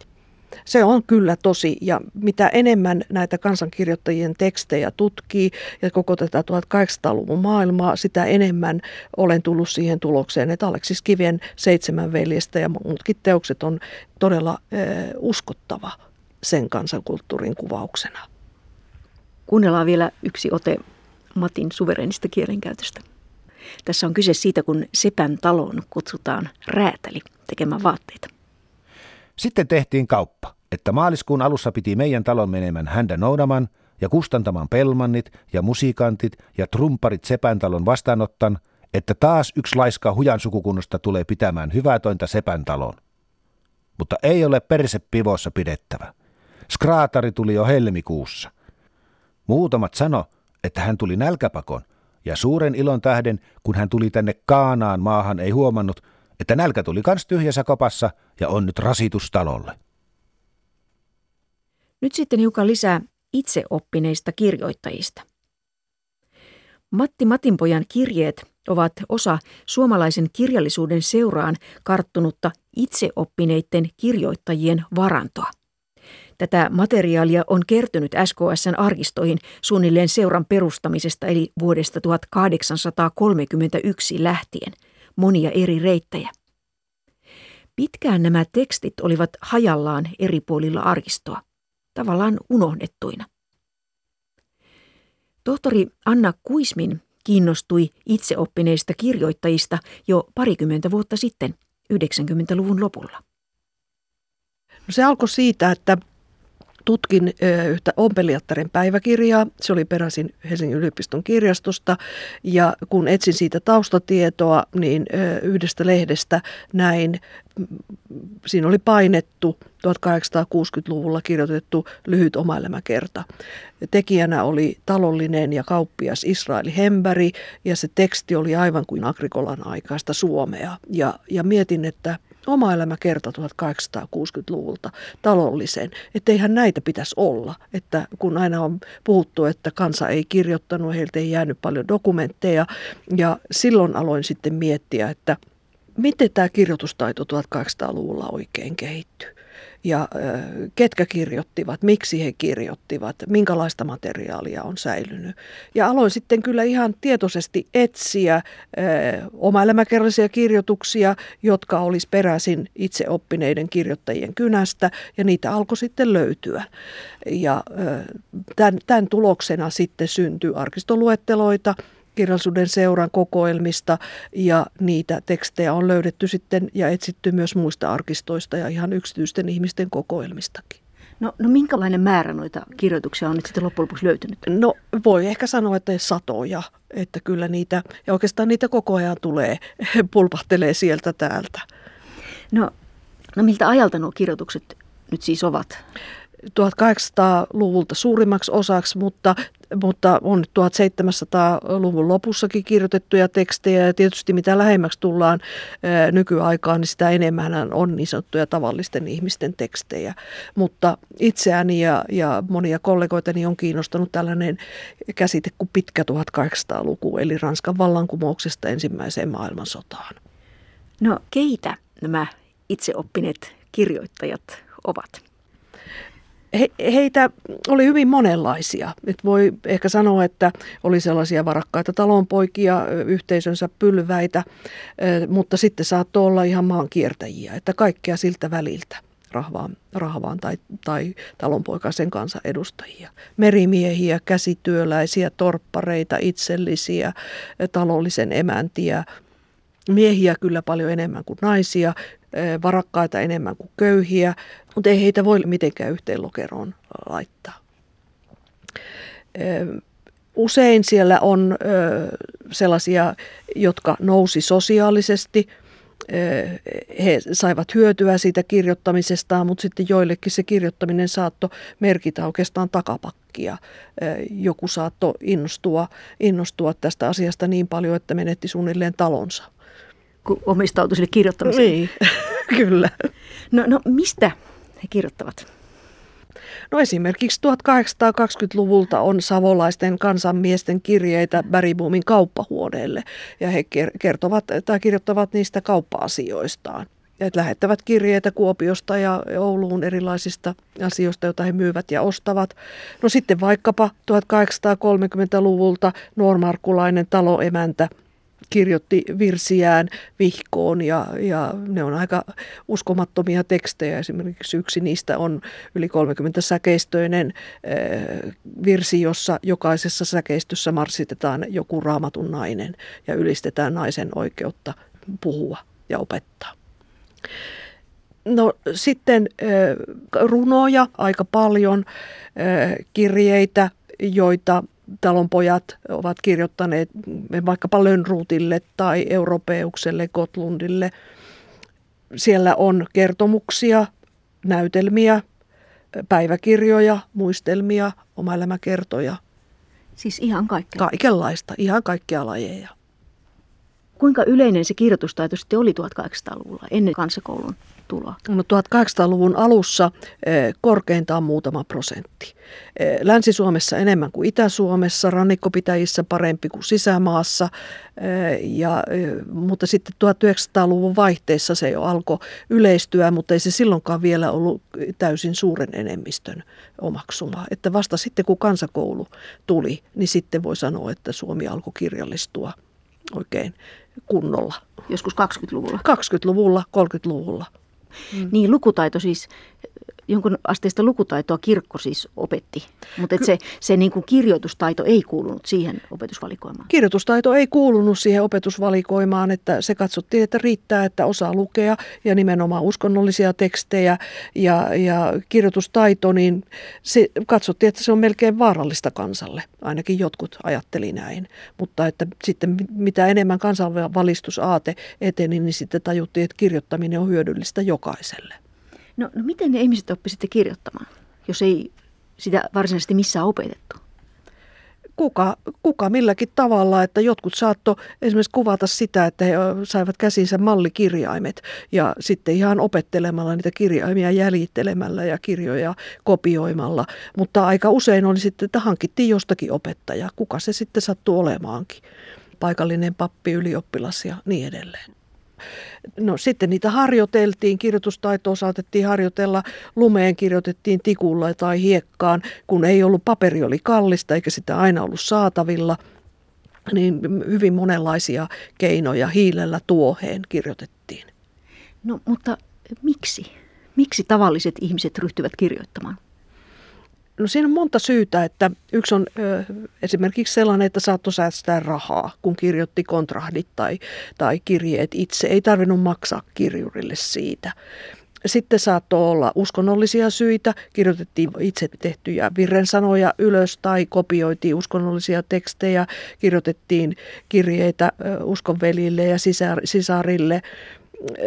Se on kyllä tosi ja mitä enemmän näitä kansankirjoittajien tekstejä tutkii ja koko tätä 1800-luvun maailmaa, sitä enemmän olen tullut siihen tulokseen, että Aleksis Kivien Seitsemän veljestä ja muutkin teokset on todella äh, uskottava sen kansankulttuurin kuvauksena. Kuunnellaan vielä yksi ote Matin suverenista kielenkäytöstä. Tässä on kyse siitä, kun Sepän taloon kutsutaan räätäli tekemään vaatteita. Sitten tehtiin kauppa, että maaliskuun alussa piti meidän talon menemään häntä noudaman ja kustantamaan pelmannit ja musikantit ja trumparit Sepän talon vastaanottan, että taas yksi laiska hujan sukukunnosta tulee pitämään hyvää tointa Sepän talon. Mutta ei ole perse pivossa pidettävä. Skraatari tuli jo helmikuussa. Muutamat sano, että hän tuli nälkäpakon, ja suuren ilon tähden, kun hän tuli tänne Kaanaan maahan, ei huomannut, että nälkä tuli kans tyhjässä kopassa ja on nyt rasitus talolle. Nyt sitten hiukan lisää itseoppineista kirjoittajista. Matti Matinpojan kirjeet ovat osa suomalaisen kirjallisuuden seuraan karttunutta itseoppineiden kirjoittajien varantoa. Tätä materiaalia on kertynyt SKSn arkistoihin suunnilleen seuran perustamisesta eli vuodesta 1831 lähtien – monia eri reittejä. Pitkään nämä tekstit olivat hajallaan eri puolilla arkistoa, tavallaan unohdettuina. Tohtori Anna Kuismin kiinnostui itseoppineista kirjoittajista jo parikymmentä vuotta sitten, 90-luvun lopulla. No se alkoi siitä, että tutkin yhtä ompelijattaren päiväkirjaa. Se oli peräisin Helsingin yliopiston kirjastosta ja kun etsin siitä taustatietoa, niin yhdestä lehdestä näin, siinä oli painettu 1860-luvulla kirjoitettu lyhyt omaelämäkerta. Tekijänä oli talollinen ja kauppias Israeli Hemberg ja se teksti oli aivan kuin Agrikolan aikaista Suomea. Ja, ja mietin, että oma elämä kerta 1860-luvulta talollisen, että eihän näitä pitäisi olla. Että kun aina on puhuttu, että kansa ei kirjoittanut, heiltä ei jäänyt paljon dokumentteja ja silloin aloin sitten miettiä, että miten tämä kirjoitustaito 1800-luvulla oikein kehittyy ja ketkä kirjoittivat, miksi he kirjoittivat, minkälaista materiaalia on säilynyt. Ja aloin sitten kyllä ihan tietoisesti etsiä oma-elämäkerrallisia kirjoituksia, jotka olisi peräisin itse oppineiden kirjoittajien kynästä, ja niitä alkoi sitten löytyä. Ja tämän, tämän tuloksena sitten syntyi arkistoluetteloita, kirjallisuuden seuran kokoelmista ja niitä tekstejä on löydetty sitten ja etsitty myös muista arkistoista ja ihan yksityisten ihmisten kokoelmistakin. No, no minkälainen määrä noita kirjoituksia on nyt sitten loppujen lopuksi löytynyt? No voi ehkä sanoa, että satoja, että kyllä niitä, ja oikeastaan niitä koko ajan tulee, <laughs> pulpahtelee sieltä täältä. No, no miltä ajalta nuo kirjoitukset nyt siis ovat? 1800-luvulta suurimmaksi osaksi, mutta, mutta on 1700-luvun lopussakin kirjoitettuja tekstejä ja tietysti mitä lähemmäksi tullaan nykyaikaan, niin sitä enemmän on niin sanottuja tavallisten ihmisten tekstejä. Mutta itseäni ja, ja monia kollegoitani on kiinnostanut tällainen käsite kuin pitkä 1800-luku, eli Ranskan vallankumouksesta ensimmäiseen maailmansotaan. No keitä nämä itseoppineet kirjoittajat ovat? He, heitä oli hyvin monenlaisia. Nyt voi ehkä sanoa, että oli sellaisia varakkaita talonpoikia, yhteisönsä pylväitä, mutta sitten saattoi olla ihan maankiertäjiä, että kaikkea siltä väliltä rahvaan, rahvaan tai, tai talonpoikaisen kanssa edustajia. Merimiehiä, käsityöläisiä, torppareita, itsellisiä, talollisen emäntiä, miehiä kyllä paljon enemmän kuin naisia, varakkaita enemmän kuin köyhiä, mutta ei heitä voi mitenkään yhteen lokeroon laittaa. Usein siellä on sellaisia, jotka nousi sosiaalisesti. He saivat hyötyä siitä kirjoittamisestaan, mutta sitten joillekin se kirjoittaminen saattoi merkitä oikeastaan takapakkia. Joku saattoi innostua, innostua tästä asiasta niin paljon, että menetti suunnilleen talonsa kun omistautui sille kirjoittamiselle. Niin, <laughs> kyllä. No, no mistä he kirjoittavat? No esimerkiksi 1820-luvulta on savolaisten kansanmiesten kirjeitä Bäribuumin kauppahuoneelle ja he kertovat tai kirjoittavat niistä kauppa-asioistaan. Ja lähettävät kirjeitä Kuopiosta ja Ouluun erilaisista asioista, joita he myyvät ja ostavat. No sitten vaikkapa 1830-luvulta nuormarkkulainen taloemäntä – kirjoitti virsiään vihkoon ja, ja ne on aika uskomattomia tekstejä. Esimerkiksi yksi niistä on yli 30 säkeistöinen äh, virsi, jossa jokaisessa säkeistössä marssitetaan joku raamatun nainen ja ylistetään naisen oikeutta puhua ja opettaa. No sitten äh, runoja aika paljon, äh, kirjeitä, joita talonpojat ovat kirjoittaneet vaikkapa Lönnruutille tai Europeukselle, Gotlundille. Siellä on kertomuksia, näytelmiä, päiväkirjoja, muistelmia, omaelämäkertoja. Siis ihan kaikkea? Kaikenlaista, ihan kaikkia lajeja. Kuinka yleinen se kirjoitustaito sitten oli 1800-luvulla ennen kansakoulun tuloa? No 1800-luvun alussa eh, korkeintaan muutama prosentti. Eh, Länsi-Suomessa enemmän kuin Itä-Suomessa, rannikkopitäjissä parempi kuin sisämaassa, eh, ja, mutta sitten 1900-luvun vaihteessa se jo alkoi yleistyä, mutta ei se silloinkaan vielä ollut täysin suuren enemmistön omaksuma. Että vasta sitten kun kansakoulu tuli, niin sitten voi sanoa, että Suomi alkoi kirjallistua oikein kunnolla. Joskus 20-luvulla? 20-luvulla, 30-luvulla. Mm. Niin, lukutaito siis, jonkun asteista lukutaitoa kirkko siis opetti, mutta se, se niin kuin kirjoitustaito ei kuulunut siihen opetusvalikoimaan. Kirjoitustaito ei kuulunut siihen opetusvalikoimaan, että se katsottiin, että riittää, että osaa lukea ja nimenomaan uskonnollisia tekstejä ja, ja kirjoitustaito, niin se katsottiin, että se on melkein vaarallista kansalle. Ainakin jotkut ajatteli näin, mutta että sitten mitä enemmän kansanvalistusaate eteni, niin sitten tajuttiin, että kirjoittaminen on hyödyllistä jokaiselle. No, no miten ne ihmiset oppisitte kirjoittamaan, jos ei sitä varsinaisesti missään opetettu? Kuka, kuka milläkin tavalla, että jotkut saatto esimerkiksi kuvata sitä, että he saivat käsinsä mallikirjaimet ja sitten ihan opettelemalla niitä kirjaimia jäljittelemällä ja kirjoja kopioimalla. Mutta aika usein oli sitten, että hankittiin jostakin opettaja, kuka se sitten sattuu olemaankin. Paikallinen pappi, ylioppilas ja niin edelleen. No sitten niitä harjoiteltiin, kirjoitustaitoa saatettiin harjoitella, lumeen kirjoitettiin tikulla tai hiekkaan, kun ei ollut, paperi oli kallista eikä sitä aina ollut saatavilla. Niin hyvin monenlaisia keinoja hiilellä tuoheen kirjoitettiin. No mutta miksi? Miksi tavalliset ihmiset ryhtyvät kirjoittamaan? No siinä on monta syytä, että yksi on ö, esimerkiksi sellainen, että saattoi säästää rahaa, kun kirjoitti kontrahdit tai, tai kirjeet itse. Ei tarvinnut maksaa kirjurille siitä. Sitten saattoi olla uskonnollisia syitä, kirjoitettiin itse tehtyjä virrensanoja ylös tai kopioitiin uskonnollisia tekstejä, kirjoitettiin kirjeitä uskonvelille ja sisarille.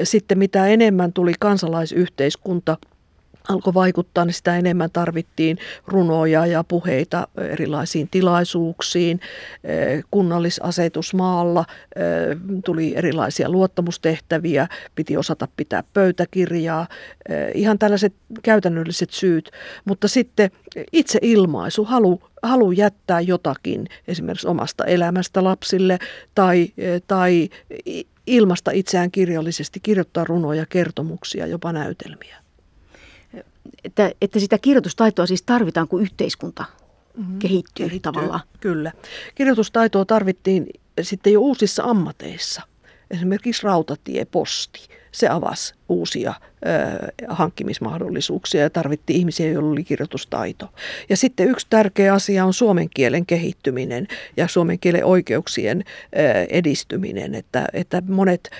Sitten mitä enemmän tuli kansalaisyhteiskunta – alkoi vaikuttaa, niin sitä enemmän tarvittiin runoja ja puheita erilaisiin tilaisuuksiin. Kunnallisasetus maalla, tuli erilaisia luottamustehtäviä, piti osata pitää pöytäkirjaa, ihan tällaiset käytännölliset syyt. Mutta sitten itse ilmaisu, halu, halu jättää jotakin esimerkiksi omasta elämästä lapsille tai, tai ilmasta itseään kirjallisesti, kirjoittaa runoja, kertomuksia, jopa näytelmiä että, että sitä kirjoitustaitoa siis tarvitaan, kun yhteiskunta mm-hmm. kehittyy, kehittyy tavallaan. Kyllä. Kirjoitustaitoa tarvittiin sitten jo uusissa ammateissa. Esimerkiksi rautatie, posti. Se avasi uusia ö, hankkimismahdollisuuksia ja tarvittiin ihmisiä, joilla oli kirjoitustaito. Ja sitten yksi tärkeä asia on suomen kielen kehittyminen ja suomen kielen oikeuksien ö, edistyminen. Että, että monet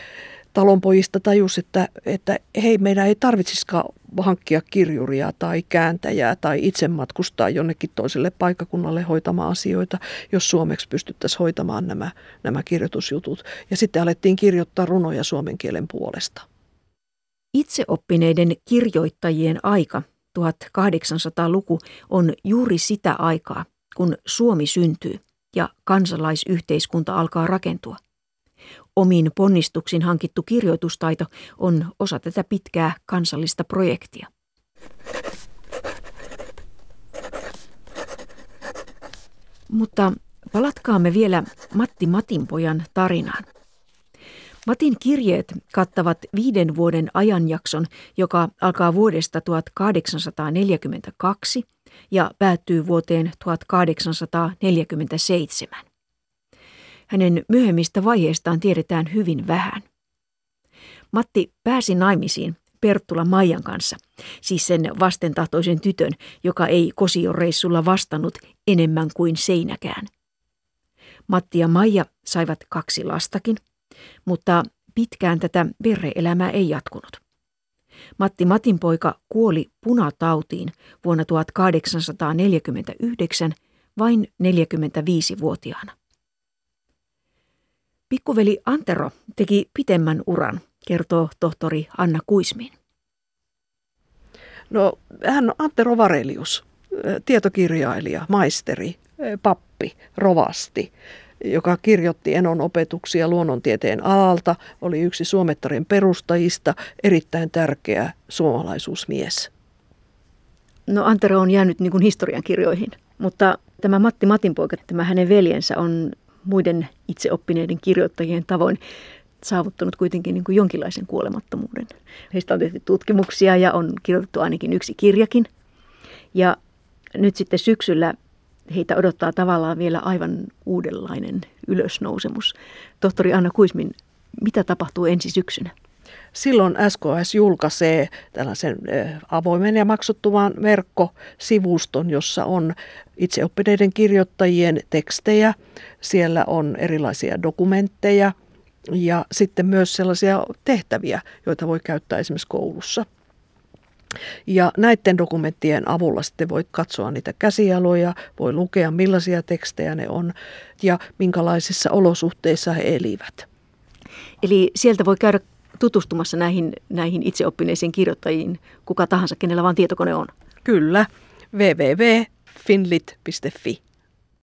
talonpojista tajus, että, että hei, meidän ei tarvitsisikaan hankkia kirjuria tai kääntäjää tai itse matkustaa jonnekin toiselle paikakunnalle hoitamaan asioita, jos suomeksi pystyttäisiin hoitamaan nämä, nämä kirjoitusjutut. Ja sitten alettiin kirjoittaa runoja suomen kielen puolesta. Itseoppineiden kirjoittajien aika, 1800-luku, on juuri sitä aikaa, kun Suomi syntyy ja kansalaisyhteiskunta alkaa rakentua – Omin ponnistuksin hankittu kirjoitustaito on osa tätä pitkää kansallista projektia. Mutta palatkaamme vielä Matti Matinpojan tarinaan. Matin kirjeet kattavat viiden vuoden ajanjakson, joka alkaa vuodesta 1842 ja päättyy vuoteen 1847. Hänen myöhemmistä vaiheistaan tiedetään hyvin vähän. Matti pääsi naimisiin Perttula Maijan kanssa, siis sen vastentahtoisen tytön, joka ei kosioreissulla vastannut enemmän kuin seinäkään. Matti ja Maija saivat kaksi lastakin, mutta pitkään tätä perheelämää ei jatkunut. Matti Matin poika kuoli punatautiin vuonna 1849 vain 45-vuotiaana. Pikkuveli Antero teki pitemmän uran, kertoo tohtori Anna Kuismin. No, hän on Antero Varelius, tietokirjailija, maisteri, pappi, rovasti, joka kirjoitti enon opetuksia luonnontieteen alalta, oli yksi Suomettarin perustajista, erittäin tärkeä suomalaisuusmies. No Antero on jäänyt niin kuin historiankirjoihin, mutta tämä Matti Matinpoika, tämä hänen veljensä on muiden itseoppineiden kirjoittajien tavoin saavuttanut kuitenkin niin kuin jonkinlaisen kuolemattomuuden. Heistä on tehty tutkimuksia ja on kirjoitettu ainakin yksi kirjakin. Ja nyt sitten syksyllä heitä odottaa tavallaan vielä aivan uudenlainen ylösnousemus. Tohtori Anna Kuismin, mitä tapahtuu ensi syksynä? Silloin SKS julkaisee tällaisen avoimen ja maksuttoman verkkosivuston, jossa on itseoppineiden kirjoittajien tekstejä. Siellä on erilaisia dokumentteja ja sitten myös sellaisia tehtäviä, joita voi käyttää esimerkiksi koulussa. Ja näiden dokumenttien avulla sitten voi katsoa niitä käsialoja, voi lukea millaisia tekstejä ne on ja minkälaisissa olosuhteissa he elivät. Eli sieltä voi käydä tutustumassa näihin, näihin itseoppineisiin kirjoittajiin, kuka tahansa, kenellä vaan tietokone on. Kyllä, www.finlit.fi.